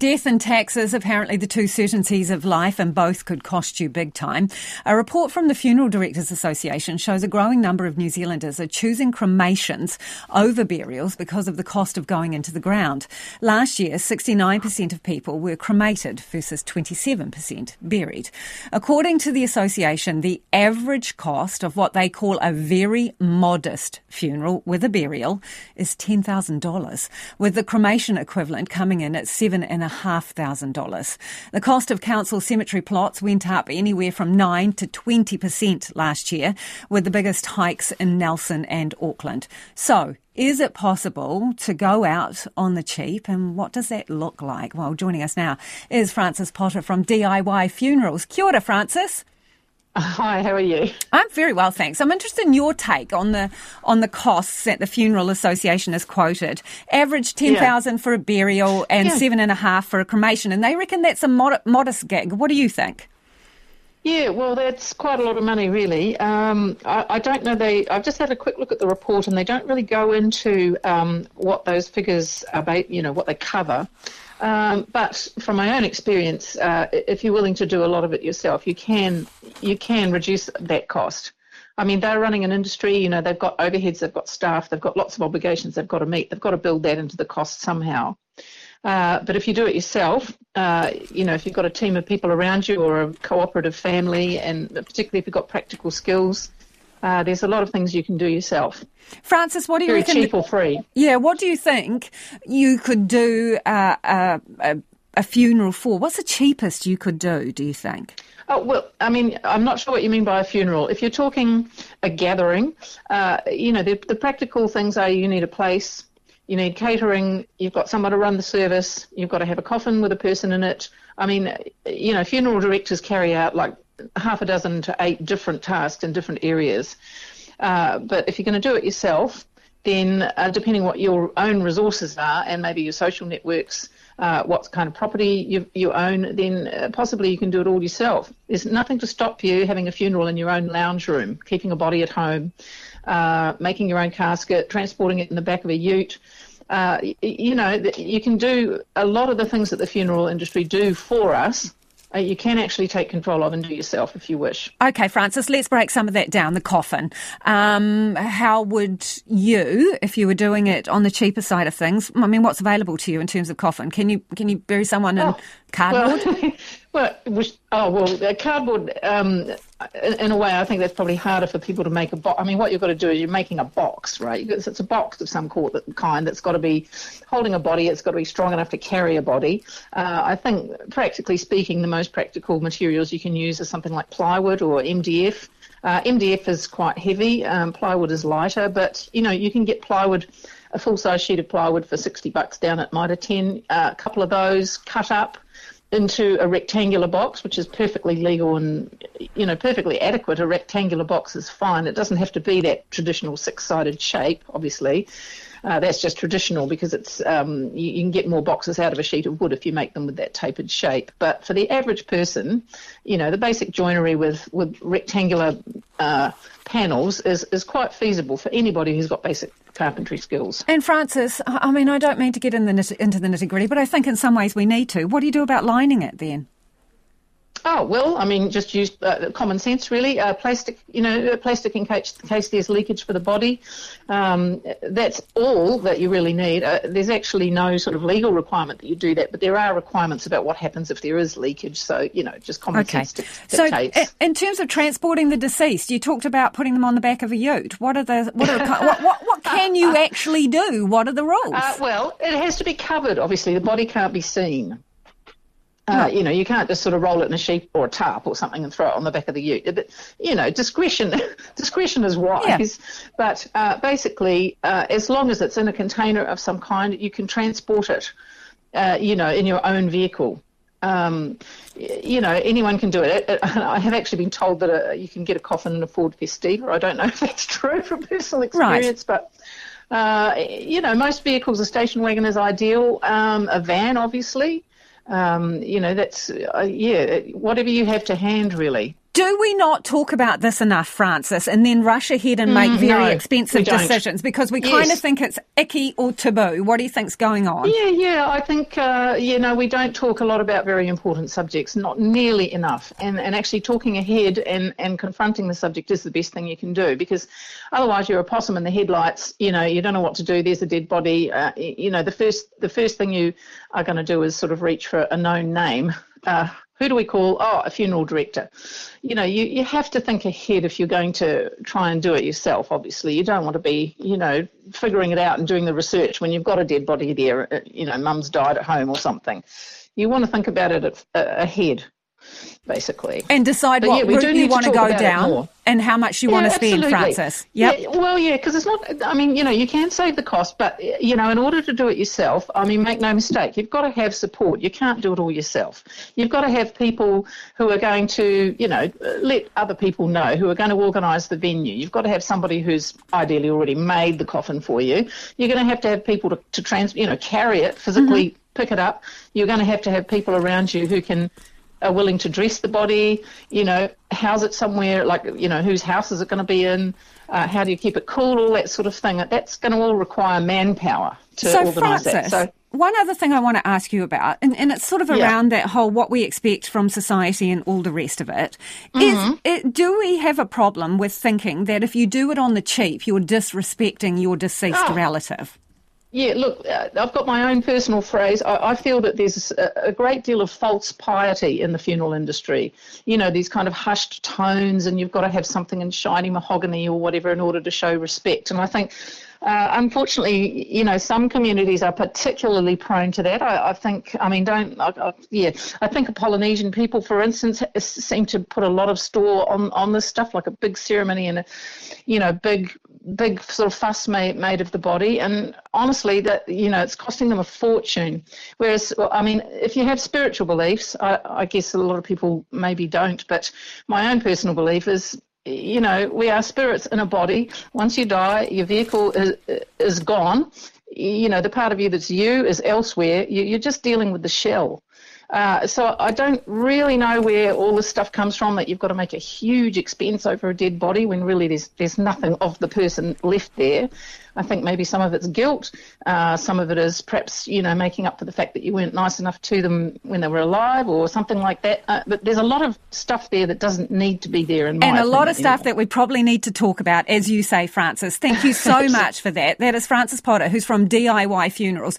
Death and taxes, apparently the two certainties of life, and both could cost you big time. A report from the Funeral Directors Association shows a growing number of New Zealanders are choosing cremations over burials because of the cost of going into the ground. Last year, 69% of people were cremated versus 27% buried. According to the association, the average cost of what they call a very modest funeral with a burial is $10,000, with the cremation equivalent coming in at seven and a $1,500. The cost of council cemetery plots went up anywhere from 9 to 20% last year, with the biggest hikes in Nelson and Auckland. So, is it possible to go out on the cheap and what does that look like? Well, joining us now is Frances Potter from DIY Funerals. Kia ora, Frances. Hi, how are you? I'm very well, thanks. I'm interested in your take on the on the costs that the Funeral Association has quoted. Average ten thousand yeah. for a burial and yeah. seven and a half for a cremation, and they reckon that's a mod- modest gig. What do you think? Yeah, well, that's quite a lot of money, really. Um, I, I, don't know. They, I've just had a quick look at the report, and they don't really go into um, what those figures are, you know, what they cover. Um, but from my own experience, uh, if you're willing to do a lot of it yourself, you can you can reduce that cost. I mean, they're running an industry. You know, they've got overheads, they've got staff, they've got lots of obligations they've got to meet. They've got to build that into the cost somehow. Uh, but if you do it yourself, uh, you know, if you've got a team of people around you or a cooperative family, and particularly if you've got practical skills, uh, there's a lot of things you can do yourself. Frances, what do you think? Very reckon? cheap or free. Yeah, what do you think you could do uh, a, a, funeral for? What's the cheapest you could do, do you think? Oh, well, I mean, I'm not sure what you mean by a funeral. If you're talking a gathering, uh, you know, the, the practical things are you need a place, you need catering, you've got someone to run the service, you've got to have a coffin with a person in it. I mean, you know, funeral directors carry out like half a dozen to eight different tasks in different areas. Uh, but if you're going to do it yourself, then uh, depending what your own resources are and maybe your social networks, uh, what kind of property you, you own, then uh, possibly you can do it all yourself. There's nothing to stop you having a funeral in your own lounge room, keeping a body at home, uh, making your own casket, transporting it in the back of a ute. Uh, you know, you can do a lot of the things that the funeral industry do for us uh, you can actually take control of and do yourself if you wish. Okay, Frances, let's break some of that down. The coffin. Um, how would you, if you were doing it on the cheaper side of things? I mean, what's available to you in terms of coffin? Can you can you bury someone in oh, cardboard? Well, Well, oh well, cardboard. Um, in, a way, I think that's probably harder for people to make a box. I mean, what you've got to do is you're making a box, right? It's a box of some kind that's got to be holding a body. It's got to be strong enough to carry a body. Uh, I think, practically speaking, the most practical materials you can use are something like plywood or MDF. Uh, MDF is quite heavy. Um, plywood is lighter, but you know you can get plywood a full size sheet of plywood for 60 bucks down at Mitre 10. Uh, a couple of those cut up into a rectangular box, which is perfectly legal and you know perfectly adequate. A rectangular box is fine. It doesn't have to be that traditional six-sided shape, obviously. Uh, that's just traditional because it's um, you, you, can get more boxes out of a sheet of wood if you make them with that tapered shape. But for the average person, you know, the basic joinery with with rectangular uh, panels is is quite feasible for anybody who's got basic carpentry skills. And Frances, I mean, I don't mean to get in the, into the nitty gritty, but I think in some ways we need to. What do you do about lining it then? Oh well, I mean, just use uh, common sense, really. Uh, plastic, you know, plastic in case, in case there's leakage for the body. Um, that's all that you really need. Uh, there's actually no sort of legal requirement that you do that, but there are requirements about what happens if there is leakage. So you know, just common okay. sense dictates. So, in terms of transporting the deceased, you talked about putting them on the back of a ute. What are the what are the, what, what, what can you actually do? What are the rules? Uh, well, it has to be covered. Obviously, the body can't be seen. Uh, you know, you can't just sort of roll it in a sheet or a tarp or something and throw it on the back of the ute. But, you know, discretion discretion is wise. Yeah. But uh, basically, uh, as long as it's in a container of some kind, you can transport it, uh, you know, in your own vehicle. Um, you know, anyone can do it. I have actually been told that a, uh, you can get a coffin in a Ford Festiva. I don't know if that's true from personal experience, right. but. Uh, you know, most vehicles, a station wagon is ideal. Um, a van, obviously, um, you know, that's, uh, yeah, whatever you have to hand, really. Do we not talk about this enough, Frances, and then rush ahead and make mm, very no, expensive decisions because we yes. kind of think it's icky or taboo? What do you think's going on? Yeah, yeah. I think uh, you know we don't talk a lot about very important subjects, not nearly enough, and and actually talking ahead and and confronting the subject is the best thing you can do because otherwise you're a possum in the headlights. You know, you don't know what to do. There's a dead body. Uh, you know, the first the first thing you are going to do is sort of reach for a known name. Uh, who do we call? Oh, a funeral director. You know, you, you have to think ahead if you're going to try and do it yourself, obviously. You don't want to be, you know, figuring it out and doing the research when you've got a dead body there, uh, you know, mum's died at home or something. You want to think about it uh, ahead basically. And decide but what yeah, route you want to go down and how much you yeah, want to spend, absolutely. Frances. Yep. Yeah, well, yeah, because it's not, I mean, you know, you can save the cost, but, you know, in order to do it yourself, I mean, make no mistake, you've got to have support. You can't do it all yourself. You've got to have people who are going to, you know, let other people know, who are going to organise the venue. You've got to have somebody who's ideally already made the coffin for you. You're going to have to have people to, to trans, you know, carry it physically. Mm-hmm. Pick it up. You're going to have to have people around you who can are willing to dress the body, you know, house it somewhere, like, you know, whose house is it going to be in, uh, how do you keep it cool, all that sort of thing. That's going to all require manpower to so organise that. So, one other thing I want to ask you about, and, and it's sort of around yeah. that whole what we expect from society and all the rest of it, mm-hmm. is it, do we have a problem with thinking that if you do it on the cheap, you're disrespecting your deceased oh. relative? Yeah, look, uh, I've got my own personal phrase. I, I feel that there's a, a, great deal of false piety in the funeral industry. You know, these kind of hushed tones, and you've got to have something in shiny mahogany or whatever in order to show respect. And I think, uh, unfortunately, you know, some communities are particularly prone to that. I, I think, I mean, don't, I, yeah, I think Polynesian people, for instance, seem to put a lot of store on, on this stuff, like a big ceremony and a, you know, big big sort of fuss made, made of the body and honestly that you know it's costing them a fortune. Whereas well, i mean if you have spiritual beliefs I, I guess a lot of people maybe don't but my own personal belief is you know we are spirits in a body. Once you die your vehicle is, is gone. You know the part of you that's you is elsewhere. You, are just dealing with the shell uh, so I don't really know where all this stuff comes from that you've got to make a huge expense over a dead body when really there's there's nothing of the person left there. I think maybe some of it's guilt, uh, some of it is perhaps you know making up for the fact that you weren't nice enough to them when they were alive or something like that. Uh, but there's a lot of stuff there that doesn't need to be there. In and a lot of stuff that we probably need to talk about, as you say, Frances. Thank you so much for that. That is Frances Potter, who's from DIY Funerals.